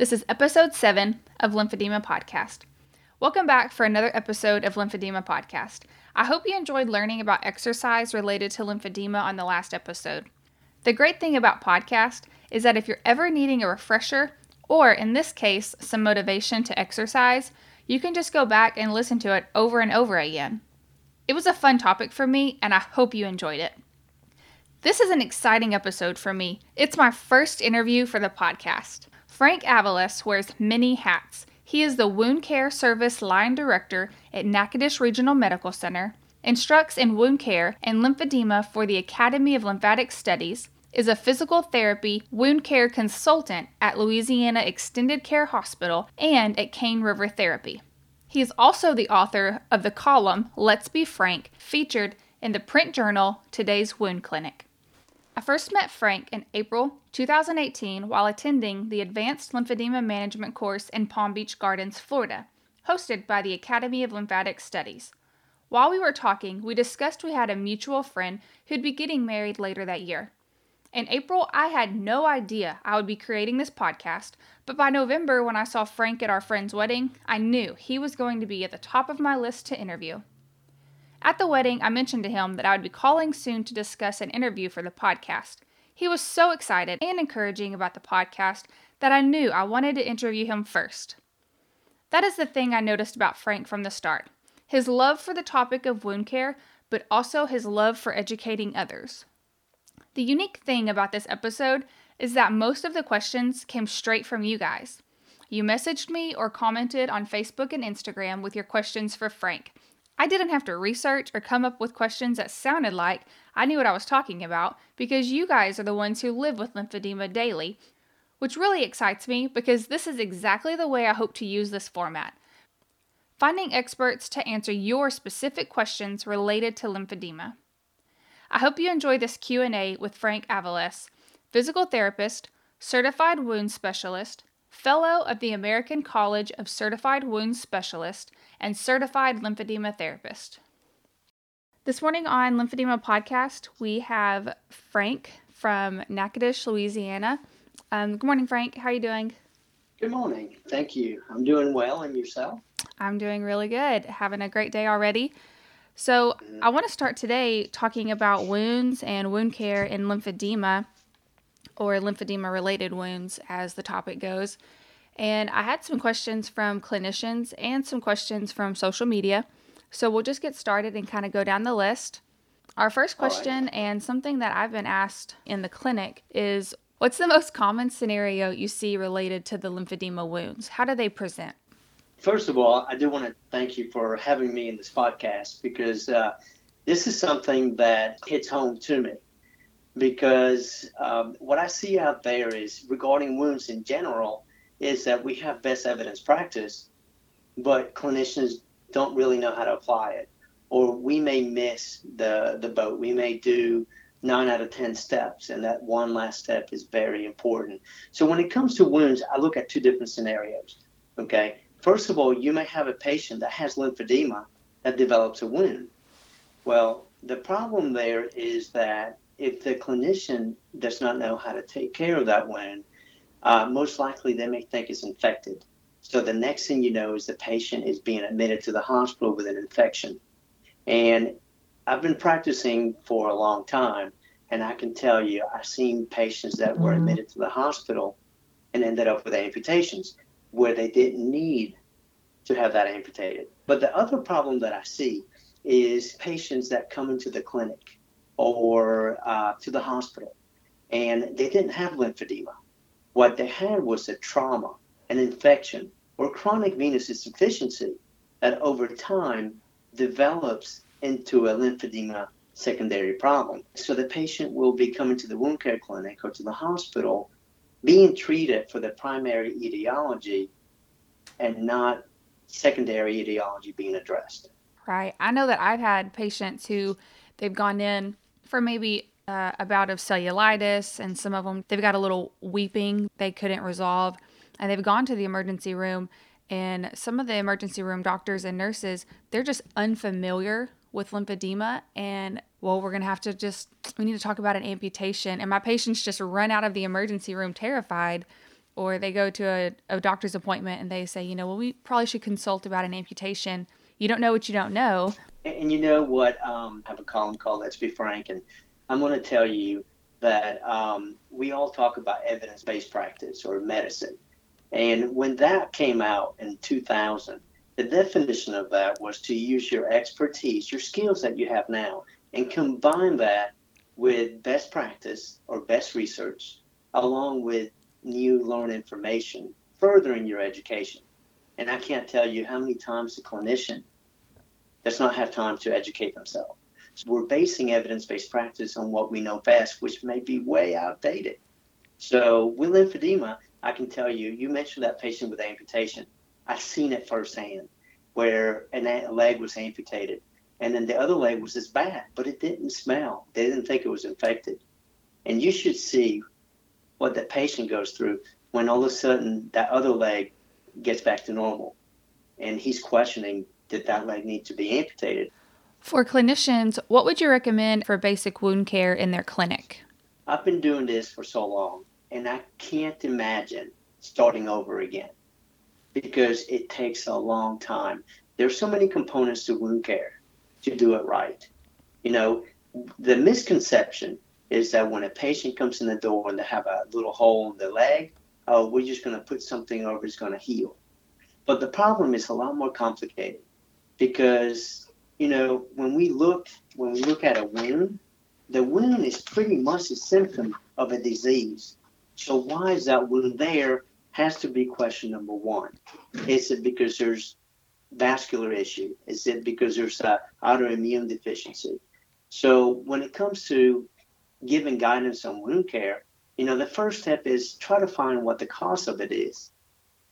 This is episode 7 of Lymphedema Podcast. Welcome back for another episode of Lymphedema Podcast. I hope you enjoyed learning about exercise related to lymphedema on the last episode. The great thing about podcast is that if you're ever needing a refresher, or in this case, some motivation to exercise, you can just go back and listen to it over and over again. It was a fun topic for me, and I hope you enjoyed it. This is an exciting episode for me. It's my first interview for the podcast. Frank Aviles wears many hats. He is the Wound Care Service Line Director at Natchitoches Regional Medical Center, instructs in wound care and lymphedema for the Academy of Lymphatic Studies, is a physical therapy wound care consultant at Louisiana Extended Care Hospital and at Cane River Therapy. He is also the author of the column Let's Be Frank, featured in the print journal Today's Wound Clinic. I first met Frank in April 2018 while attending the Advanced Lymphedema Management course in Palm Beach Gardens, Florida, hosted by the Academy of Lymphatic Studies. While we were talking, we discussed we had a mutual friend who'd be getting married later that year. In April, I had no idea I would be creating this podcast, but by November, when I saw Frank at our friend's wedding, I knew he was going to be at the top of my list to interview. At the wedding, I mentioned to him that I would be calling soon to discuss an interview for the podcast. He was so excited and encouraging about the podcast that I knew I wanted to interview him first. That is the thing I noticed about Frank from the start his love for the topic of wound care, but also his love for educating others. The unique thing about this episode is that most of the questions came straight from you guys. You messaged me or commented on Facebook and Instagram with your questions for Frank, I didn't have to research or come up with questions that sounded like I knew what I was talking about because you guys are the ones who live with lymphedema daily, which really excites me because this is exactly the way I hope to use this format. Finding experts to answer your specific questions related to lymphedema. I hope you enjoy this Q&A with Frank Aviles, physical therapist, certified wound specialist, fellow of the American College of Certified Wound Specialists, and certified lymphedema therapist. This morning on Lymphedema Podcast, we have Frank from Natchitoches, Louisiana. Um, good morning, Frank. How are you doing? Good morning. Thank you. I'm doing well, and yourself? I'm doing really good. Having a great day already. So, mm-hmm. I want to start today talking about wounds and wound care in lymphedema or lymphedema related wounds, as the topic goes. And I had some questions from clinicians and some questions from social media. So we'll just get started and kind of go down the list. Our first question, right. and something that I've been asked in the clinic, is what's the most common scenario you see related to the lymphedema wounds? How do they present? First of all, I do want to thank you for having me in this podcast because uh, this is something that hits home to me because um, what I see out there is regarding wounds in general is that we have best evidence practice, but clinicians don't really know how to apply it, or we may miss the the boat. We may do nine out of ten steps, and that one last step is very important. So when it comes to wounds, I look at two different scenarios. Okay, first of all, you may have a patient that has lymphedema that develops a wound. Well, the problem there is that if the clinician does not know how to take care of that wound, uh, most likely they may think it's infected. So the next thing you know is the patient is being admitted to the hospital with an infection. And I've been practicing for a long time, and I can tell you, I've seen patients that were mm-hmm. admitted to the hospital and ended up with amputations where they didn't need to have that amputated. But the other problem that I see is patients that come into the clinic or uh, to the hospital and they didn't have lymphedema. What they had was a trauma, an infection, or chronic venous insufficiency that over time develops into a lymphedema secondary problem. So the patient will be coming to the wound care clinic or to the hospital being treated for the primary etiology and not secondary etiology being addressed. Right. I know that I've had patients who they've gone in for maybe uh, a bout of cellulitis, and some of them they've got a little weeping they couldn't resolve, and they've gone to the emergency room. And some of the emergency room doctors and nurses, they're just unfamiliar with lymphedema. And well, we're going to have to just, we need to talk about an amputation. And my patients just run out of the emergency room terrified or they go to a, a, doctor's appointment and they say, you know, well, we probably should consult about an amputation. You don't know what you don't know. And you know what? Um, I have a column called Let's Be Frank, and I'm going to tell you that um, we all talk about evidence based practice or medicine. And when that came out in 2000, the definition of that was to use your expertise, your skills that you have now, and combine that with best practice or best research, along with new learned information, furthering your education. And I can't tell you how many times a clinician does not have time to educate themselves. So we're basing evidence based practice on what we know best, which may be way outdated. So with lymphedema, I can tell you, you mentioned that patient with amputation. I've seen it firsthand where a leg was amputated and then the other leg was as bad, but it didn't smell. They didn't think it was infected. And you should see what the patient goes through when all of a sudden that other leg gets back to normal and he's questioning did that leg need to be amputated. For clinicians what would you recommend for basic wound care in their clinic? I've been doing this for so long and i can't imagine starting over again because it takes a long time. There's so many components to wound care to do it right. You know the misconception is that when a patient comes in the door and they have a little hole in the leg, oh, we're just going to put something over, it's going to heal. But the problem is a lot more complicated because, you know, when we look when we look at a wound, the wound is pretty much a symptom of a disease. So why is that wound there? Has to be question number one. Is it because there's vascular issue? Is it because there's a autoimmune deficiency? So when it comes to giving guidance on wound care, you know, the first step is try to find what the cause of it is.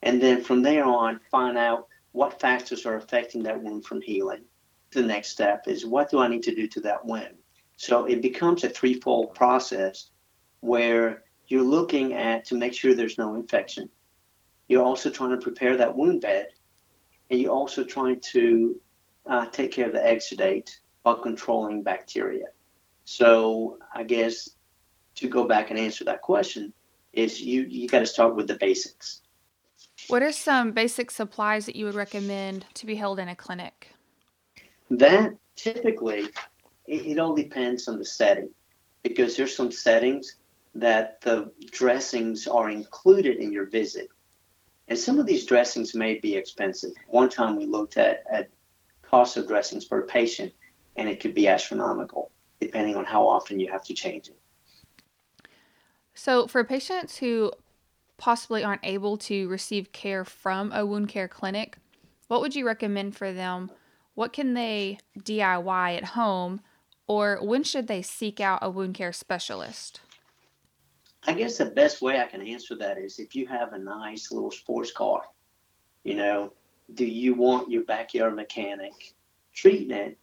And then from there on, find out what factors are affecting that wound from healing. The next step is what do I need to do to that wound? So it becomes a threefold process where you're looking at to make sure there's no infection. You're also trying to prepare that wound bed, and you're also trying to uh, take care of the exudate while controlling bacteria. So I guess to go back and answer that question is you you got to start with the basics. What are some basic supplies that you would recommend to be held in a clinic? That typically it, it all depends on the setting because there's some settings that the dressings are included in your visit. And some of these dressings may be expensive. One time we looked at, at cost of dressings per patient and it could be astronomical depending on how often you have to change it. So, for patients who possibly aren't able to receive care from a wound care clinic, what would you recommend for them? What can they DIY at home, or when should they seek out a wound care specialist? I guess the best way I can answer that is if you have a nice little sports car, you know, do you want your backyard mechanic treating it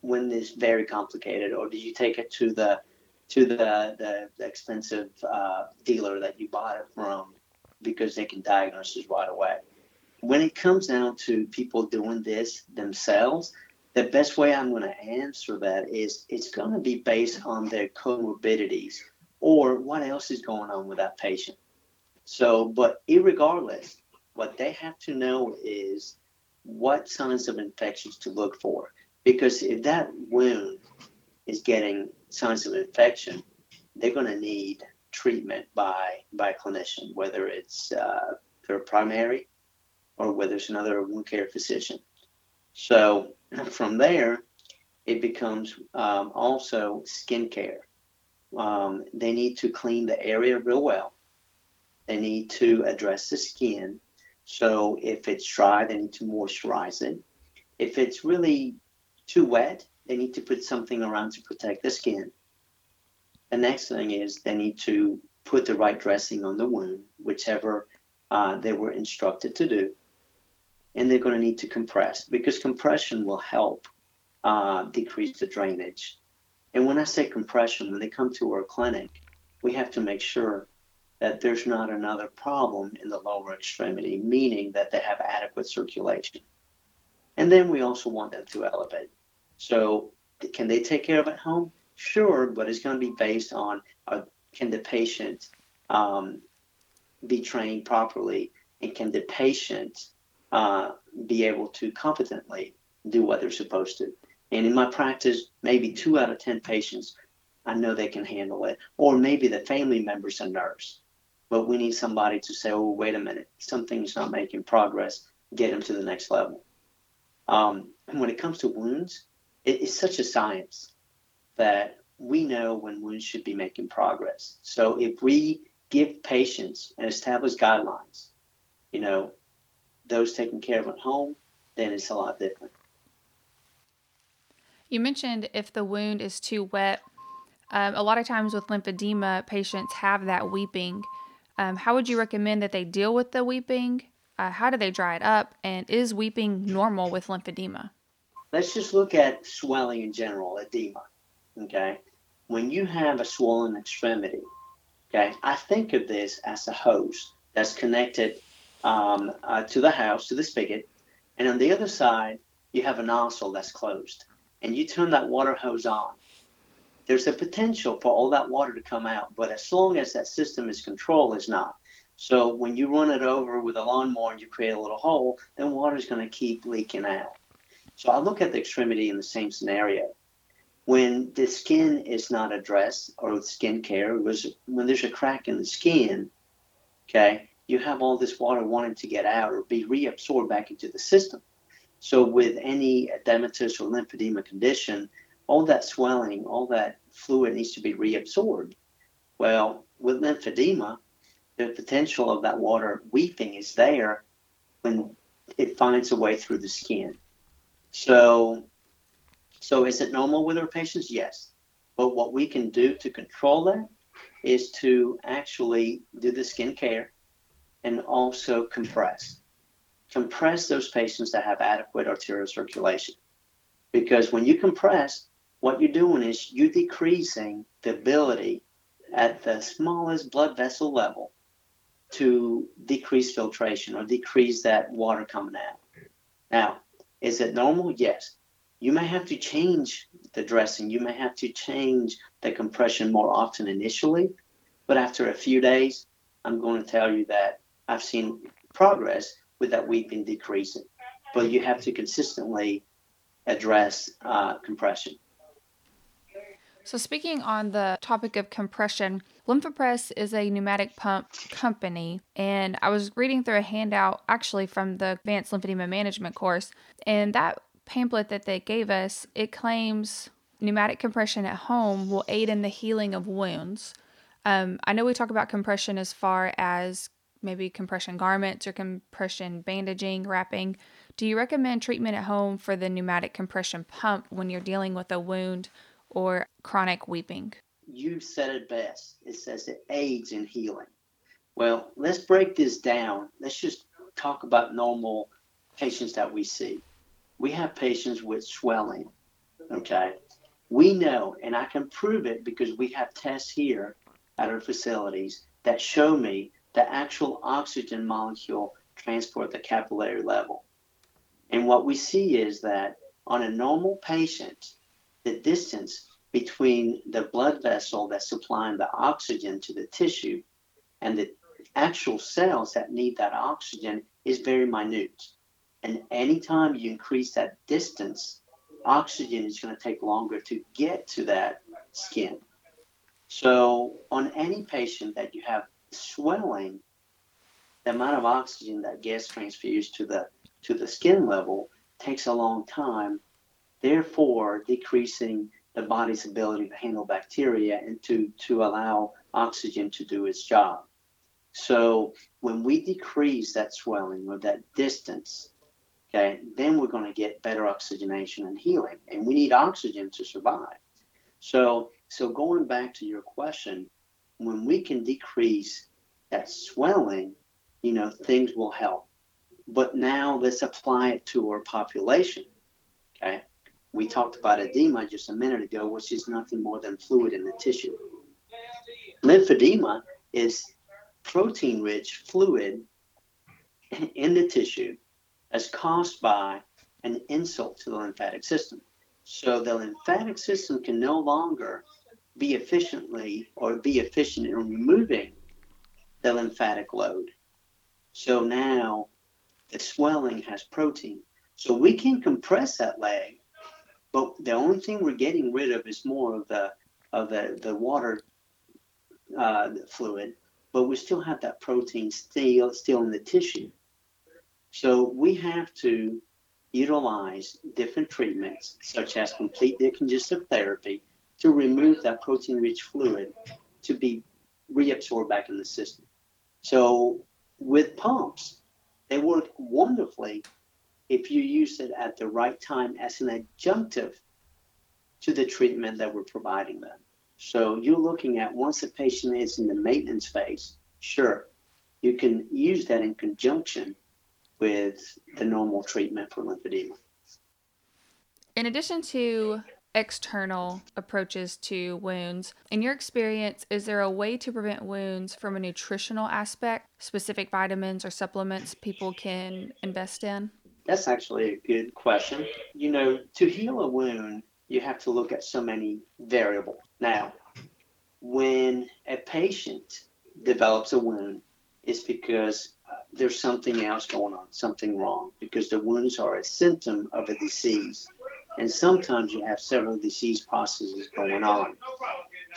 when it's very complicated, or do you take it to the to the the, the expensive uh, dealer that you bought it from because they can diagnose it right away? When it comes down to people doing this themselves, the best way I'm going to answer that is it's going to be based on their comorbidities or what else is going on with that patient. So, but regardless, what they have to know is what signs of infections to look for. Because if that wound is getting signs of infection, they're going to need treatment by by a clinician, whether it's uh, their primary or whether it's another wound care physician. So from there, it becomes um, also skin care. Um, they need to clean the area real well. They need to address the skin. So if it's dry, they need to moisturize it. If it's really too wet, they need to put something around to protect the skin. The next thing is they need to put the right dressing on the wound, whichever uh, they were instructed to do. And they're going to need to compress because compression will help uh, decrease the drainage. And when I say compression, when they come to our clinic, we have to make sure that there's not another problem in the lower extremity, meaning that they have adequate circulation. And then we also want them to elevate. So, can they take care of it at home? Sure, but it's going to be based on uh, can the patient um, be trained properly, and can the patient uh, be able to competently do what they're supposed to? And in my practice, maybe two out of 10 patients, I know they can handle it. Or maybe the family member's a nurse, but we need somebody to say, oh, wait a minute, something's not making progress, get them to the next level. Um, and when it comes to wounds, it, it's such a science that we know when wounds should be making progress. So if we give patients and establish guidelines, you know, those taken care of at home, then it's a lot different. You mentioned if the wound is too wet. Um, a lot of times with lymphedema, patients have that weeping. Um, how would you recommend that they deal with the weeping? Uh, how do they dry it up? And is weeping normal with lymphedema? Let's just look at swelling in general, edema. Okay. When you have a swollen extremity, okay, I think of this as a hose that's connected um, uh, to the house, to the spigot. And on the other side, you have a nozzle that's closed. And you turn that water hose on. There's a potential for all that water to come out, but as long as that system is controlled, it's not. So when you run it over with a lawnmower and you create a little hole, then water is going to keep leaking out. So I look at the extremity in the same scenario. When the skin is not addressed or skin care, was when there's a crack in the skin, okay, you have all this water wanting to get out or be reabsorbed back into the system. So with any edematous or lymphedema condition, all that swelling, all that fluid needs to be reabsorbed. Well, with lymphedema, the potential of that water weeping is there when it finds a way through the skin. So, so is it normal with our patients? Yes. But what we can do to control that is to actually do the skin care and also compress. Compress those patients that have adequate arterial circulation. Because when you compress, what you're doing is you're decreasing the ability at the smallest blood vessel level to decrease filtration or decrease that water coming out. Now, is it normal? Yes. You may have to change the dressing. You may have to change the compression more often initially, but after a few days, I'm going to tell you that I've seen progress with that weeping decreasing. But you have to consistently address uh, compression. So, speaking on the topic of compression, LymphaPress is a pneumatic pump company, and I was reading through a handout actually from the Advanced Lymphedema Management course, and that pamphlet that they gave us it claims pneumatic compression at home will aid in the healing of wounds. Um, I know we talk about compression as far as maybe compression garments or compression bandaging, wrapping. Do you recommend treatment at home for the pneumatic compression pump when you're dealing with a wound or chronic weeping? You've said it best. It says it aids in healing. Well, let's break this down. Let's just talk about normal patients that we see. We have patients with swelling, okay? We know, and I can prove it because we have tests here at our facilities that show me the actual oxygen molecule transport at the capillary level. And what we see is that on a normal patient, the distance between the blood vessel that's supplying the oxygen to the tissue and the actual cells that need that oxygen is very minute. And anytime you increase that distance, oxygen is going to take longer to get to that skin. So, on any patient that you have swelling, the amount of oxygen that gets transfused to the to the skin level takes a long time, therefore decreasing the body's ability to handle bacteria and to, to allow oxygen to do its job. So when we decrease that swelling or that distance, okay, then we're going to get better oxygenation and healing. And we need oxygen to survive. So so going back to your question, when we can decrease that swelling, you know, things will help. But now let's apply it to our population. Okay. We talked about edema just a minute ago, which is nothing more than fluid in the tissue. Lymphedema is protein rich fluid in the tissue as caused by an insult to the lymphatic system. So the lymphatic system can no longer be efficiently or be efficient in removing the lymphatic load. So now the swelling has protein. So we can compress that leg, but the only thing we're getting rid of is more of the of the, the water uh, fluid, but we still have that protein still still in the tissue. So we have to utilize different treatments such as complete decongestive therapy to remove that protein-rich fluid to be reabsorbed back in the system. So with pumps, they work wonderfully if you use it at the right time as an adjunctive to the treatment that we're providing them. So you're looking at once a patient is in the maintenance phase, sure, you can use that in conjunction with the normal treatment for lymphedema. In addition to external approaches to wounds. In your experience, is there a way to prevent wounds from a nutritional aspect, specific vitamins or supplements people can invest in? That's actually a good question. You know, to heal a wound, you have to look at so many variables. Now, when a patient develops a wound, it's because there's something else going on, something wrong, because the wounds are a symptom of a disease and sometimes you have several disease processes going on.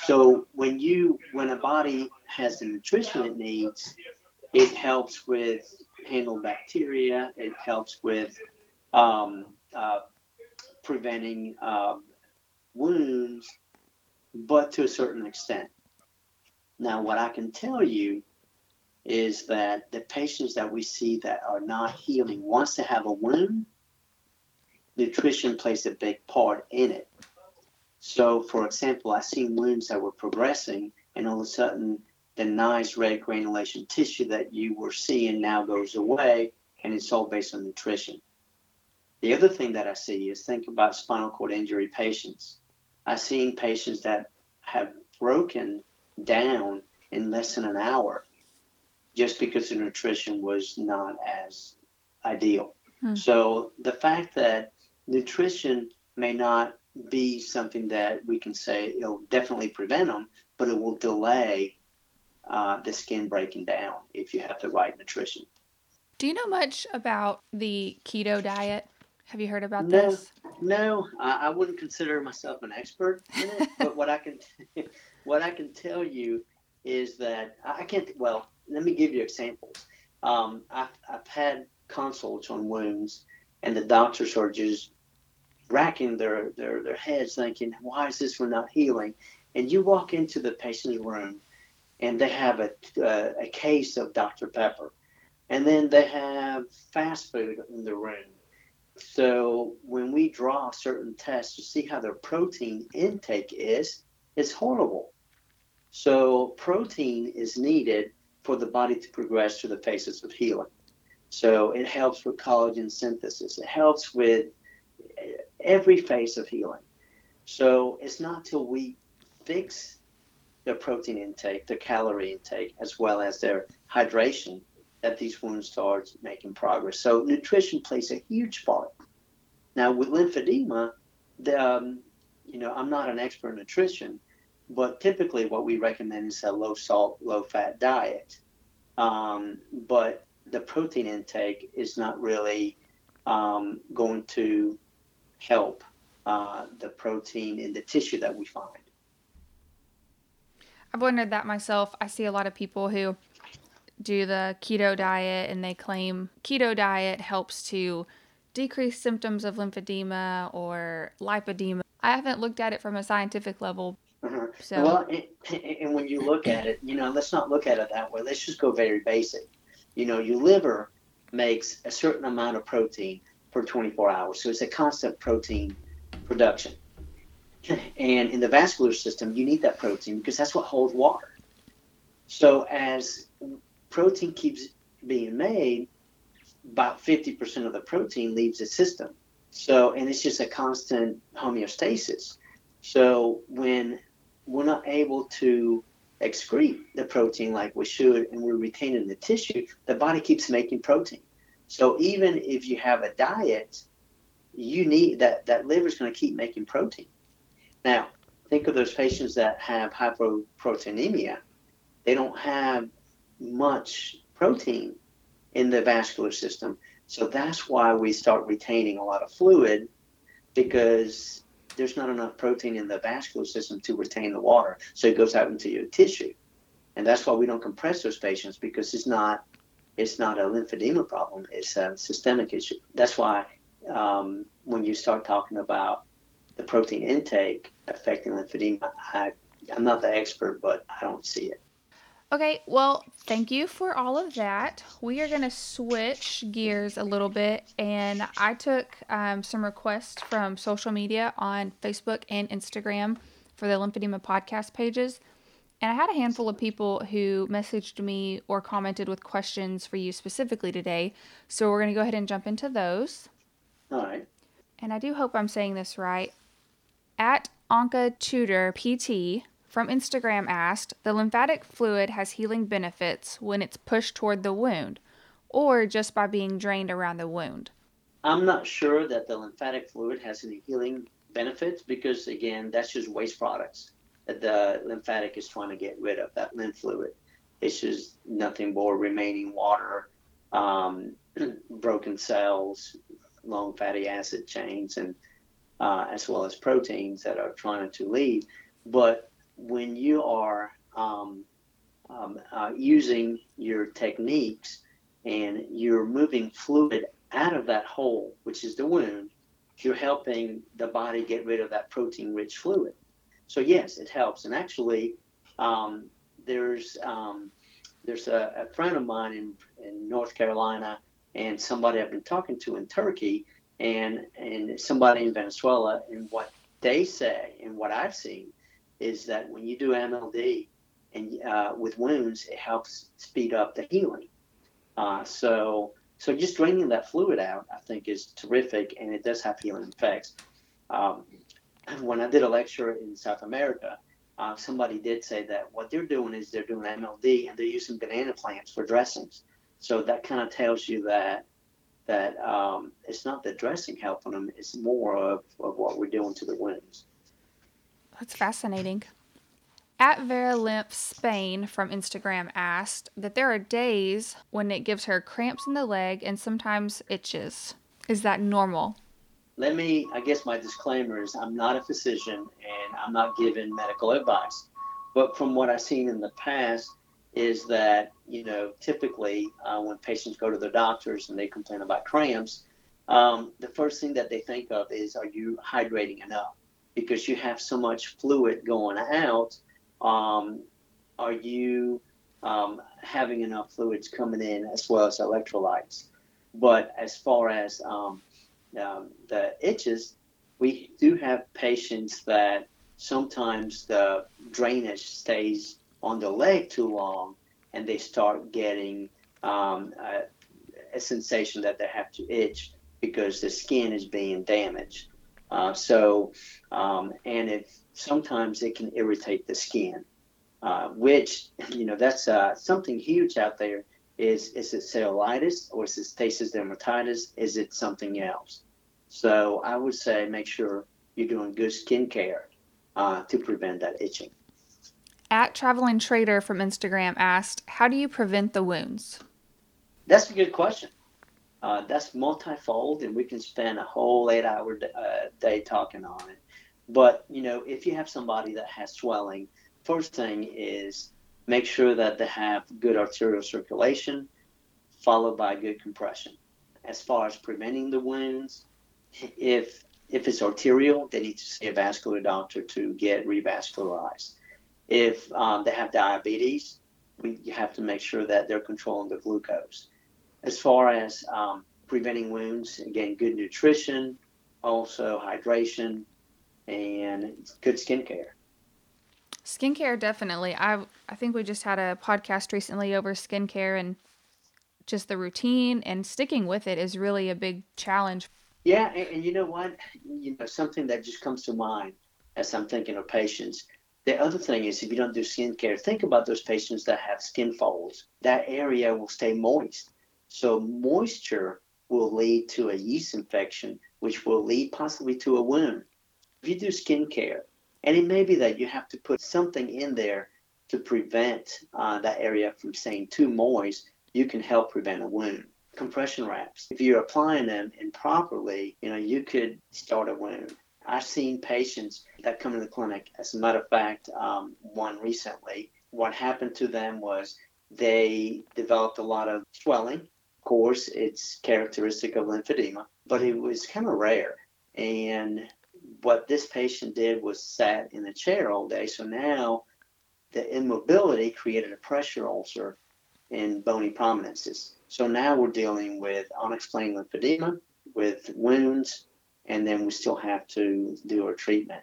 So when you when a body has the nutrition it needs, it helps with handle bacteria. It helps with um, uh, preventing uh, wounds, but to a certain extent. Now, what I can tell you is that the patients that we see that are not healing, once they have a wound, nutrition plays a big part in it. So, for example, I've seen wounds that were progressing, and all of a sudden, the nice red granulation tissue that you were seeing now goes away, and it's all based on nutrition. The other thing that I see is think about spinal cord injury patients. I've seen patients that have broken down in less than an hour just because the nutrition was not as ideal. Hmm. So the fact that nutrition may not be something that we can say it'll definitely prevent them, but it will delay uh, the skin breaking down if you have the right nutrition. Do you know much about the keto diet? Have you heard about no, this? No, I, I wouldn't consider myself an expert in it, but what I can what I can tell you is that I can't. Well, let me give you examples. Um, I've, I've had consults on wounds, and the doctors are just racking their, their, their heads thinking, why is this one not healing? And you walk into the patient's room and they have a, uh, a case of Dr. Pepper. And then they have fast food in the room. So when we draw certain tests to see how their protein intake is, it's horrible. So protein is needed for the body to progress through the phases of healing. So it helps with collagen synthesis. It helps with every phase of healing. So it's not till we fix their protein intake, their calorie intake, as well as their hydration, that these wounds start making progress. So nutrition plays a huge part. Now with lymphedema, the, um, you know, I'm not an expert in nutrition, but typically what we recommend is a low salt, low fat diet. Um, but the protein intake is not really um, going to help uh, the protein in the tissue that we find. I've wondered that myself. I see a lot of people who do the keto diet and they claim keto diet helps to decrease symptoms of lymphedema or lipedema. I haven't looked at it from a scientific level. Uh-huh. So. Well, and, and when you look at it, you know, let's not look at it that way. Let's just go very basic. You know, your liver makes a certain amount of protein for 24 hours, so it's a constant protein production. And in the vascular system, you need that protein because that's what holds water. So as protein keeps being made, about 50% of the protein leaves the system. So, and it's just a constant homeostasis. So when we're not able to excrete the protein like we should and we're retaining the tissue, the body keeps making protein. So even if you have a diet, you need that, that liver is going to keep making protein. Now, think of those patients that have hypoproteinemia. They don't have much protein in the vascular system. So that's why we start retaining a lot of fluid because there's not enough protein in the vascular system to retain the water. So it goes out into your tissue. And that's why we don't compress those patients because it's not it's not a lymphedema problem, it's a systemic issue. That's why um, when you start talking about the protein intake affecting lymphedema, I, I'm not the expert, but I don't see it. Okay, well, thank you for all of that. We are going to switch gears a little bit, and I took um, some requests from social media on Facebook and Instagram for the Lymphedema podcast pages. And I had a handful of people who messaged me or commented with questions for you specifically today. So we're going to go ahead and jump into those. All right. And I do hope I'm saying this right. At Anka Tudor PT from Instagram asked, the lymphatic fluid has healing benefits when it's pushed toward the wound or just by being drained around the wound. I'm not sure that the lymphatic fluid has any healing benefits because, again, that's just waste products that the lymphatic is trying to get rid of, that lymph fluid. It's just nothing more remaining water, um, broken cells, long fatty acid chains, and uh, as well as proteins that are trying to leave. But when you are um, um, uh, using your techniques and you're moving fluid out of that hole, which is the wound, you're helping the body get rid of that protein rich fluid. So, yes, it helps. And actually, um, there's um, there's a, a, friend of mine in, in North Carolina and somebody I've been talking to in Turkey and, and somebody in Venezuela. And what they say and what I've seen is that when you do MLD and uh, with wounds, it helps speed up the healing. Uh, so, so just draining that fluid out, I think, is terrific, and it does have healing effects. Um, when I did a lecture in South America, uh, somebody did say that what they're doing is they're doing MLD and they're using banana plants for dressings. So that kind of tells you that that um, it's not the dressing helping them; it's more of, of what we're doing to the wounds. That's fascinating. At Vera Limp Spain from Instagram asked that there are days when it gives her cramps in the leg and sometimes itches. Is that normal? Let me, I guess my disclaimer is I'm not a physician and I'm not giving medical advice. But from what I've seen in the past, is that, you know, typically uh, when patients go to their doctors and they complain about cramps, um, the first thing that they think of is, are you hydrating enough? Because you have so much fluid going out. Um, are you um, having enough fluids coming in as well as electrolytes? But as far as um, um the itches, we do have patients that sometimes the drainage stays on the leg too long and they start getting um, a, a, sensation that they have to itch because the skin is being damaged. Uh, so, um, and it sometimes it can irritate the skin, uh, which you know that's uh, something huge out there. Is is it cellulitis or is it stasis dermatitis? Is it something else? So I would say make sure you're doing good skin care uh, to prevent that itching. At Traveling Trader from Instagram asked, "How do you prevent the wounds?" That's a good question. Uh, that's multifold, and we can spend a whole eight-hour uh, day talking on it. But you know, if you have somebody that has swelling, First thing is make sure that they have good arterial circulation, followed by good compression. As far as preventing the wounds, if if it's arterial, they need to see a vascular doctor to get revascularized. If um, they have diabetes, we have to make sure that they're controlling the glucose. As far as um, preventing wounds, again, good nutrition, also hydration, and good skincare. Skincare, definitely. I I think we just had a podcast recently over skincare and just the routine and sticking with it is really a big challenge. Yeah, and, and you know what? You know something that just comes to mind as I'm thinking of patients. The other thing is, if you don't do skincare, think about those patients that have skin folds. That area will stay moist. So moisture will lead to a yeast infection, which will lead possibly to a wound. If you do skincare, and it may be that you have to put something in there to prevent uh, that area from staying too moist, you can help prevent a wound. Compression wraps, if you're applying them improperly, you know, you could start a wound. I've seen patients that come to the clinic. As a matter of fact, um, one recently, what happened to them was they developed a lot of swelling. Course, it's characteristic of lymphedema, but it was kind of rare. And what this patient did was sat in a chair all day. So now the immobility created a pressure ulcer in bony prominences. So now we're dealing with unexplained lymphedema, with wounds, and then we still have to do our treatment.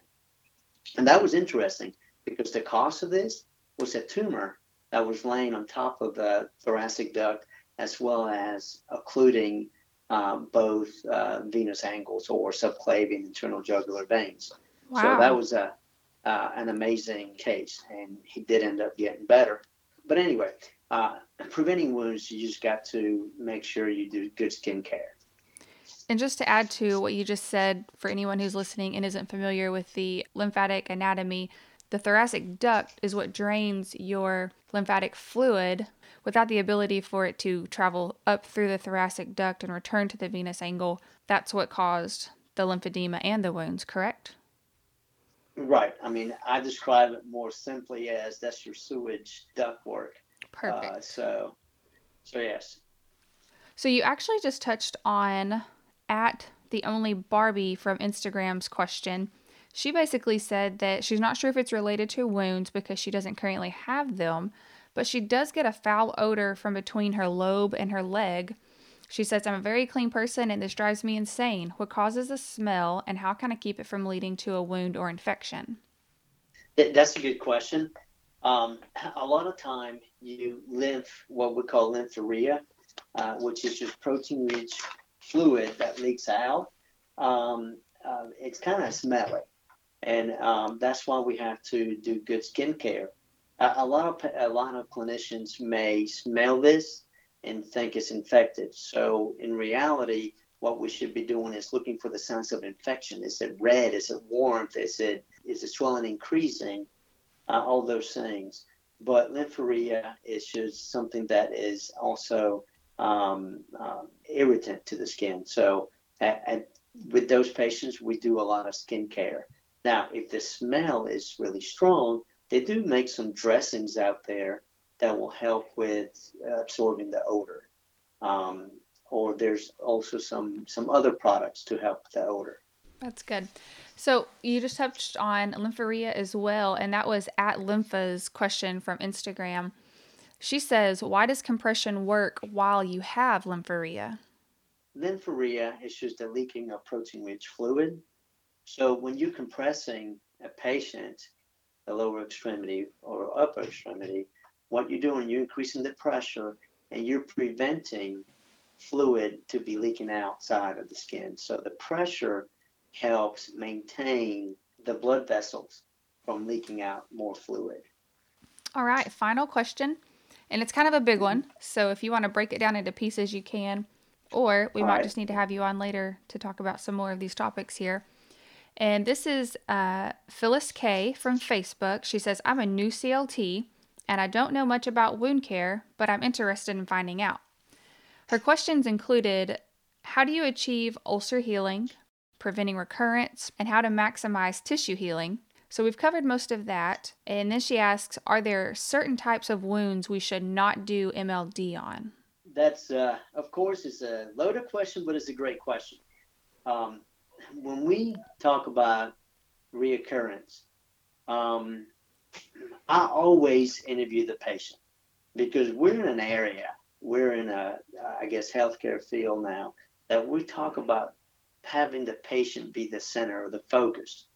And that was interesting because the cause of this was a tumor that was laying on top of the thoracic duct as well as occluding um, both uh, venous angles or subclavian internal jugular veins. Wow. So that was a uh, an amazing case, and he did end up getting better. But anyway, uh, preventing wounds, you just got to make sure you do good skin care. And just to add to what you just said, for anyone who's listening and isn't familiar with the lymphatic anatomy, the thoracic duct is what drains your lymphatic fluid without the ability for it to travel up through the thoracic duct and return to the venous angle. That's what caused the lymphedema and the wounds, correct? Right. I mean, I describe it more simply as that's your sewage ductwork. Perfect. Uh, so, so yes. So you actually just touched on at the only Barbie from Instagram's question. She basically said that she's not sure if it's related to wounds because she doesn't currently have them, but she does get a foul odor from between her lobe and her leg. She says, I'm a very clean person and this drives me insane. What causes the smell and how can I keep it from leading to a wound or infection? That's a good question. Um, a lot of time you lymph what we call lymphorrhea, uh, which is just protein rich fluid that leaks out. Um, uh, it's kind of smelly. And um, that's why we have to do good skin care. A, a, lot of a lot of clinicians may smell this and think it's infected. So in reality, what we should be doing is looking for the signs of infection. Is it red? Is it warmth? Is it is the swelling increasing? Uh, all those things. But lymphuria is just something that is also um, um, irritant to the skin. So at, at, with those patients, we do a lot of skin care. Now, if the smell is really strong, they do make some dressings out there that will help with absorbing the odor. Um, or there's also some some other products to help the odor. That's good. So you just touched on lymphuria as well, and that was at Lympha's question from Instagram. She says, Why does compression work while you have lymphuria? Lymphuria is just a leaking of protein rich fluid. So when you're compressing a patient, the lower extremity or upper extremity, what you're doing, you're increasing the pressure and you're preventing fluid to be leaking outside of the skin. So the pressure helps maintain the blood vessels from leaking out more fluid. All right, final question and it's kind of a big one. Mm-hmm. So if you want to break it down into pieces, you can. Or we All might right. just need to have you on later to talk about some more of these topics here. And this is uh, Phyllis K from Facebook. She says, I'm a new CLT and I don't know much about wound care, but I'm interested in finding out. Her questions included how do you achieve ulcer healing, preventing recurrence, and how to maximize tissue healing, So we've covered most of that. And then she asks Are there certain types of wounds we should not do MLD on? That's, uh, of course, it's a loaded question, but it's a great question. Um, when we talk about reoccurrence, um, I always interview the patient because we're in an area, we're in a, I guess, healthcare field now that we talk about having the patient be the center or the focus,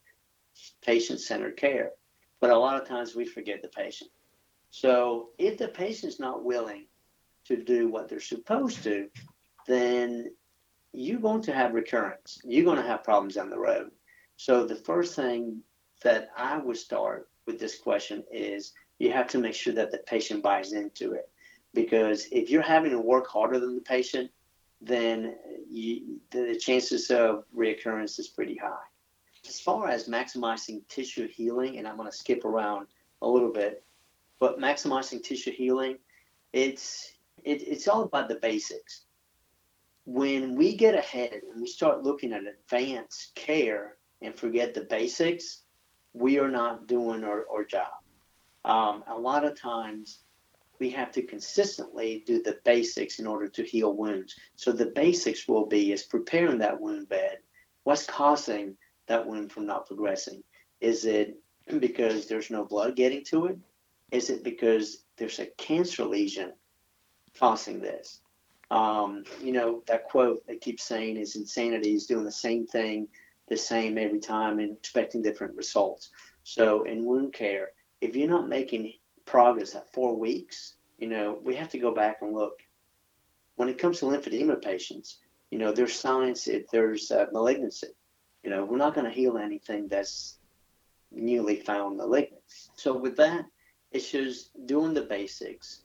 patient centered care. But a lot of times we forget the patient. So if the patient's not willing to do what they're supposed to, then you're going to have recurrence. You're going to have problems down the road. So the first thing that I would start with this question is you have to make sure that the patient buys into it. Because if you're having to work harder than the patient, then you, the chances of reoccurrence is pretty high. As far as maximizing tissue healing, and I'm going to skip around a little bit, but maximizing tissue healing, it's it, it's all about the basics. When we get ahead and we start looking at advanced care and forget the basics, we are not doing our, our job. Um, a lot of times we have to consistently do the basics in order to heal wounds. So the basics will be is preparing that wound bed. What's causing that wound from not progressing? Is it because there's no blood getting to it? Is it because there's a cancer lesion causing this? Um, you know, that quote they keep saying is insanity is doing the same thing the same every time and expecting different results. So in wound care, if you're not making progress at four weeks, you know, we have to go back and look. When it comes to lymphedema patients, you know, there's signs that there's uh, malignancy. You know, we're not going to heal anything that's newly found malignant. So with that, it's just doing the basics,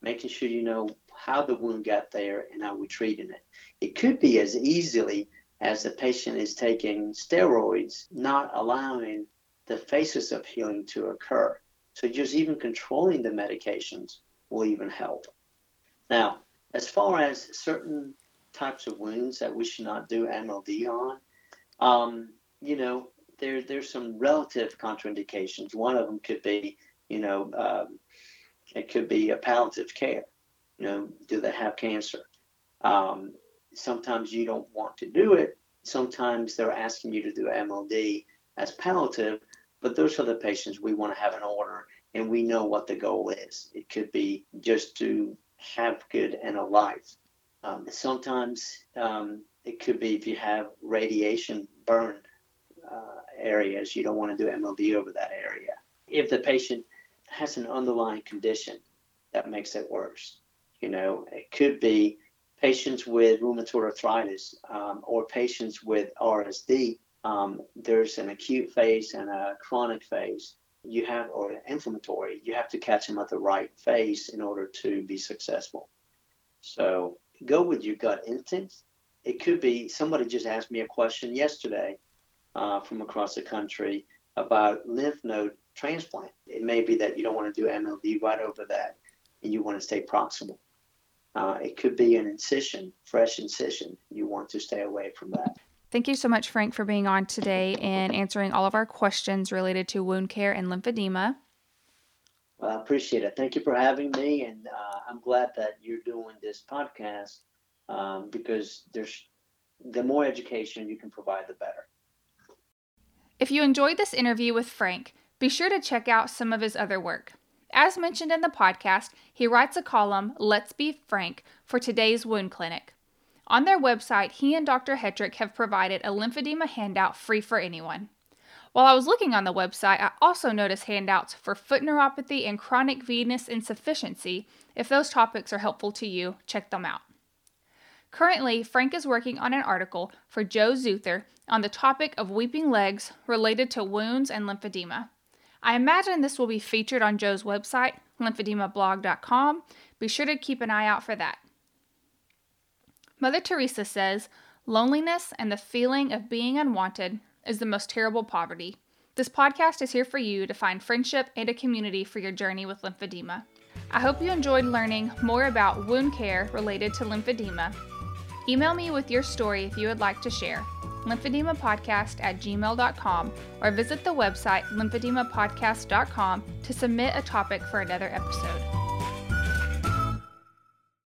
making sure you know how the wound got there and how we're treating it. It could be as easily as the patient is taking steroids, not allowing the phases of healing to occur. So just even controlling the medications will even help. Now, as far as certain types of wounds that we should not do MLD on, um, you know, there, there's some relative contraindications. One of them could be, you know, um, it could be a palliative care. You know, do they have cancer? Um, sometimes you don't want to do it. Sometimes they're asking you to do MLD as palliative, but those are the patients we want to have an order and we know what the goal is. It could be just to have good and a life. Um, sometimes um, it could be if you have radiation burn uh, areas, you don't want to do MLD over that area. If the patient has an underlying condition that makes it worse, you know, it could be patients with rheumatoid arthritis um, or patients with RSD. Um, there's an acute phase and a chronic phase you have or inflammatory, you have to catch them at the right phase in order to be successful. So go with your gut instinct. It could be somebody just asked me a question yesterday uh, from across the country about lymph node transplant. It may be that you don't want to do MLD right over that and you want to stay proximal. Uh, it could be an incision, fresh incision. You want to stay away from that. Thank you so much, Frank, for being on today and answering all of our questions related to wound care and lymphedema. Well, I appreciate it. Thank you for having me, and uh, I'm glad that you're doing this podcast um, because there's the more education you can provide, the better. If you enjoyed this interview with Frank, be sure to check out some of his other work. As mentioned in the podcast, he writes a column, Let's Be Frank, for today's wound clinic. On their website, he and Dr. Hettrick have provided a lymphedema handout free for anyone. While I was looking on the website, I also noticed handouts for foot neuropathy and chronic venous insufficiency. If those topics are helpful to you, check them out. Currently, Frank is working on an article for Joe Zuther on the topic of weeping legs related to wounds and lymphedema. I imagine this will be featured on Joe's website, lymphedemablog.com. Be sure to keep an eye out for that. Mother Teresa says, Loneliness and the feeling of being unwanted is the most terrible poverty. This podcast is here for you to find friendship and a community for your journey with lymphedema. I hope you enjoyed learning more about wound care related to lymphedema. Email me with your story if you would like to share. Lymphedemapodcast at gmail.com or visit the website lymphedemapodcast.com to submit a topic for another episode.